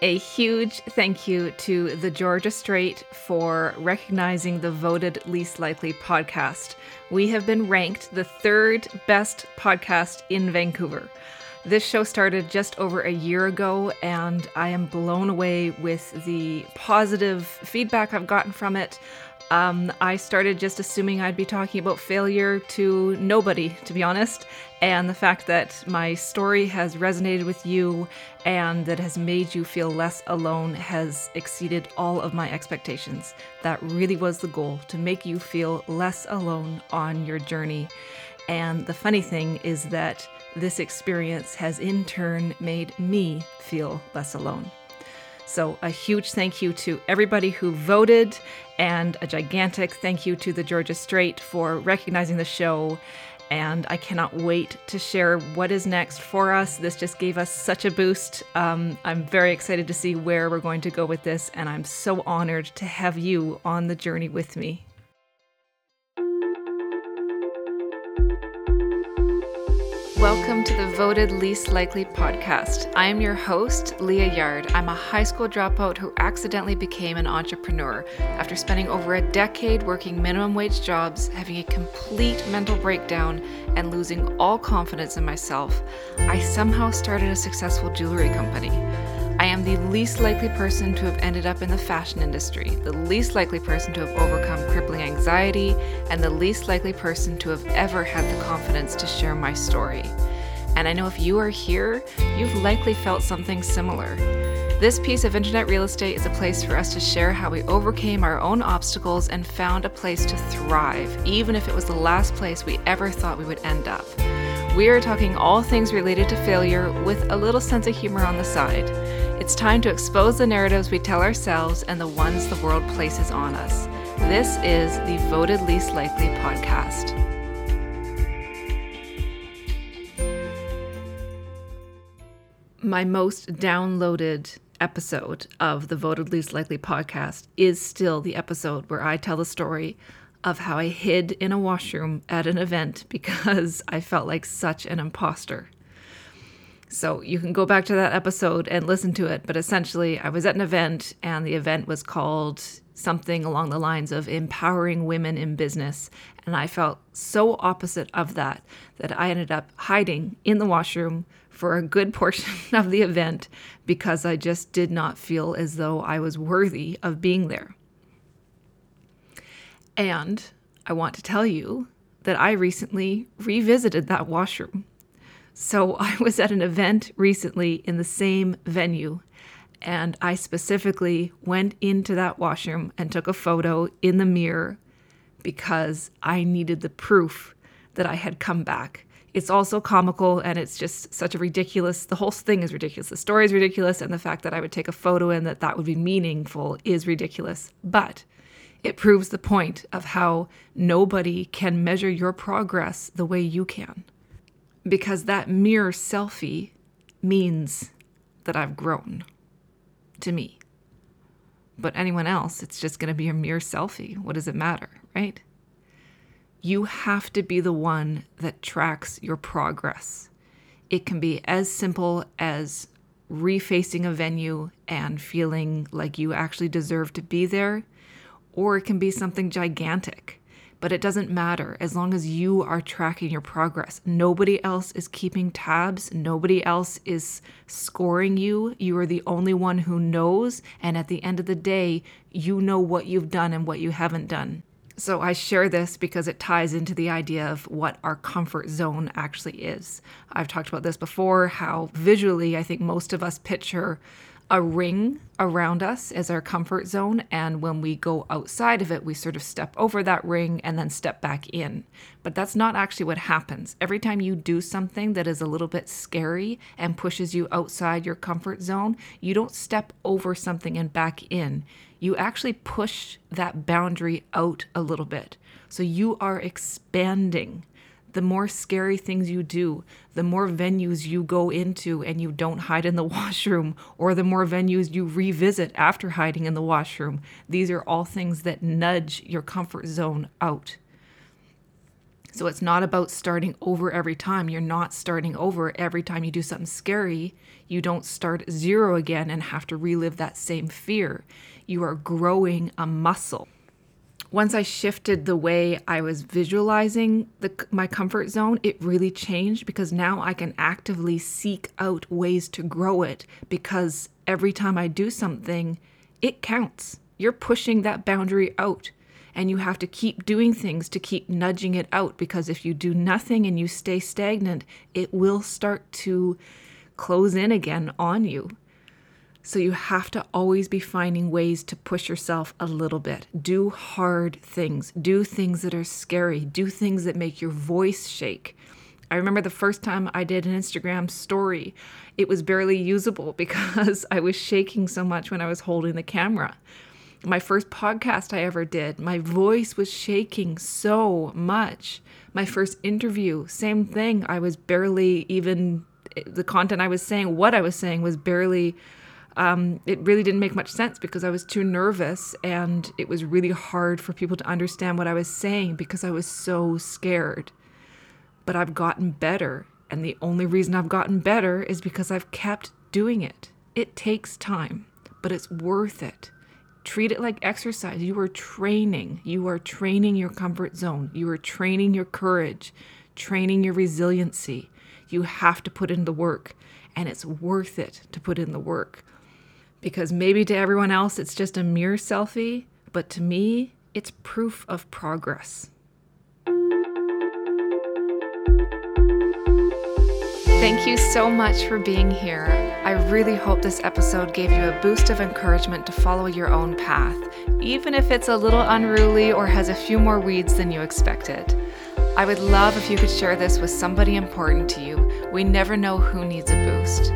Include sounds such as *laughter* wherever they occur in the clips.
A huge thank you to the Georgia Straight for recognizing the voted least likely podcast. We have been ranked the third best podcast in Vancouver. This show started just over a year ago, and I am blown away with the positive feedback I've gotten from it. Um, I started just assuming I'd be talking about failure to nobody, to be honest, and the fact that my story has resonated with you and that has made you feel less alone has exceeded all of my expectations. That really was the goal to make you feel less alone on your journey. And the funny thing is that this experience has in turn made me feel less alone. So, a huge thank you to everybody who voted, and a gigantic thank you to the Georgia Straight for recognizing the show. And I cannot wait to share what is next for us. This just gave us such a boost. Um, I'm very excited to see where we're going to go with this, and I'm so honored to have you on the journey with me. Welcome to the Voted Least Likely podcast. I am your host, Leah Yard. I'm a high school dropout who accidentally became an entrepreneur. After spending over a decade working minimum wage jobs, having a complete mental breakdown, and losing all confidence in myself, I somehow started a successful jewelry company. I am the least likely person to have ended up in the fashion industry, the least likely person to have overcome crippling anxiety, and the least likely person to have ever had the confidence to share my story. And I know if you are here, you've likely felt something similar. This piece of internet real estate is a place for us to share how we overcame our own obstacles and found a place to thrive, even if it was the last place we ever thought we would end up. We are talking all things related to failure with a little sense of humor on the side. It's time to expose the narratives we tell ourselves and the ones the world places on us. This is the Voted Least Likely podcast. My most downloaded episode of the Voted Least Likely podcast is still the episode where I tell the story of how I hid in a washroom at an event because I felt like such an imposter. So you can go back to that episode and listen to it. But essentially, I was at an event, and the event was called something along the lines of empowering women in business. And I felt so opposite of that that I ended up hiding in the washroom for a good *laughs* portion of the event because I just did not feel as though I was worthy of being there. And I want to tell you that I recently revisited that washroom. So *laughs* I was at an event recently in the same venue, and I specifically went into that washroom and took a photo in the mirror because I needed the proof that I had come back. It's also comical and it's just such a ridiculous, the whole thing is ridiculous. The story is ridiculous, and the fact that I would take a photo and that that would be meaningful is ridiculous. But it proves the point of how nobody can measure your progress the way you can because that mirror selfie means that I've grown to me. But anyone else, it's just going to be a mere selfie. What does it matter, right? You have to be the one that tracks your progress. It can be as simple as refacing a venue and feeling like you actually deserve to be there, or it can be something gigantic but it doesn't matter as long as you are tracking your progress. Nobody else is keeping tabs, nobody else is scoring you. You are the only one who knows, and at the end of the day, you know what you've done and what you haven't done. So, I share this because it ties into the idea of what our comfort zone actually is. I've talked about this before how visually, I think most of us picture a ring around us as our comfort zone. And when we go outside of it, we sort of step over that ring and then step back in. But that's not actually what happens. Every time you do something that is a little bit scary and pushes you outside your comfort zone, you don't step over something and back in. You actually push that boundary out a little bit. So you are expanding the more scary things you do, the more venues you go into and you don't hide in the *laughs* washroom, or the more venues you revisit after hiding in the washroom. These are all things that nudge your comfort zone out. So it's not about starting over every time. You're not starting over every time you do something scary. You don't start zero again and have to relive that same fear. You are growing a muscle. Once I shifted the way I was visualizing the, my comfort zone, it really changed because now I can actively seek out ways to grow it because every time I do something, it counts. You're pushing that boundary out and you have to keep doing things to keep nudging it out because if you do nothing and you stay stagnant, it will start to close in again on you. So you have to always be finding ways to push yourself a little bit. Do hard things, do things that are scary, do things that make your voice shake. I remember the first time I did an Instagram story, it was barely usable *laughs* because I was shaking so much when I was holding the camera my first podcast I ever did, my voice was shaking so much. My first interview, same thing. I was barely even, eh, the content I was saying, what I was saying was barely, um, it really didn't make much sense because I was too nervous and it was really hard for people to understand what I was saying because I was so scared. But I've gotten better. And the only reason I've gotten better is because I've kept doing it. It takes time, but it's worth it. Treat it like exercise. You are training. You are training your comfort zone. You are training your courage, training your resiliency. You have to put in the work, and it's worth it to put in the work. Because maybe to everyone else it's just a mere selfie, but to me, it's proof of progress. Thank you so much for being here. I really hope this episode gave you a boost of encouragement to follow your own path, even if it's a little unruly or has a few more weeds than you expected. I would love if you could share this with somebody important to you. We never know who needs a boost.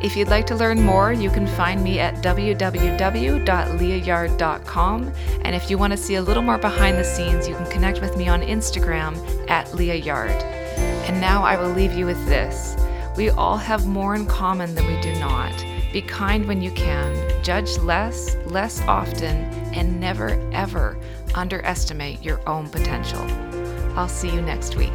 If you'd like to learn more, you can find me at www.leahyard.com. And if you want to see a little more behind the scenes, you can connect with me on Instagram at Leah Yard. And now I will leave you with this. We all have more in common than we do not. Be kind when you can, judge less, less often, and never, ever underestimate your own potential. I'll see you next week.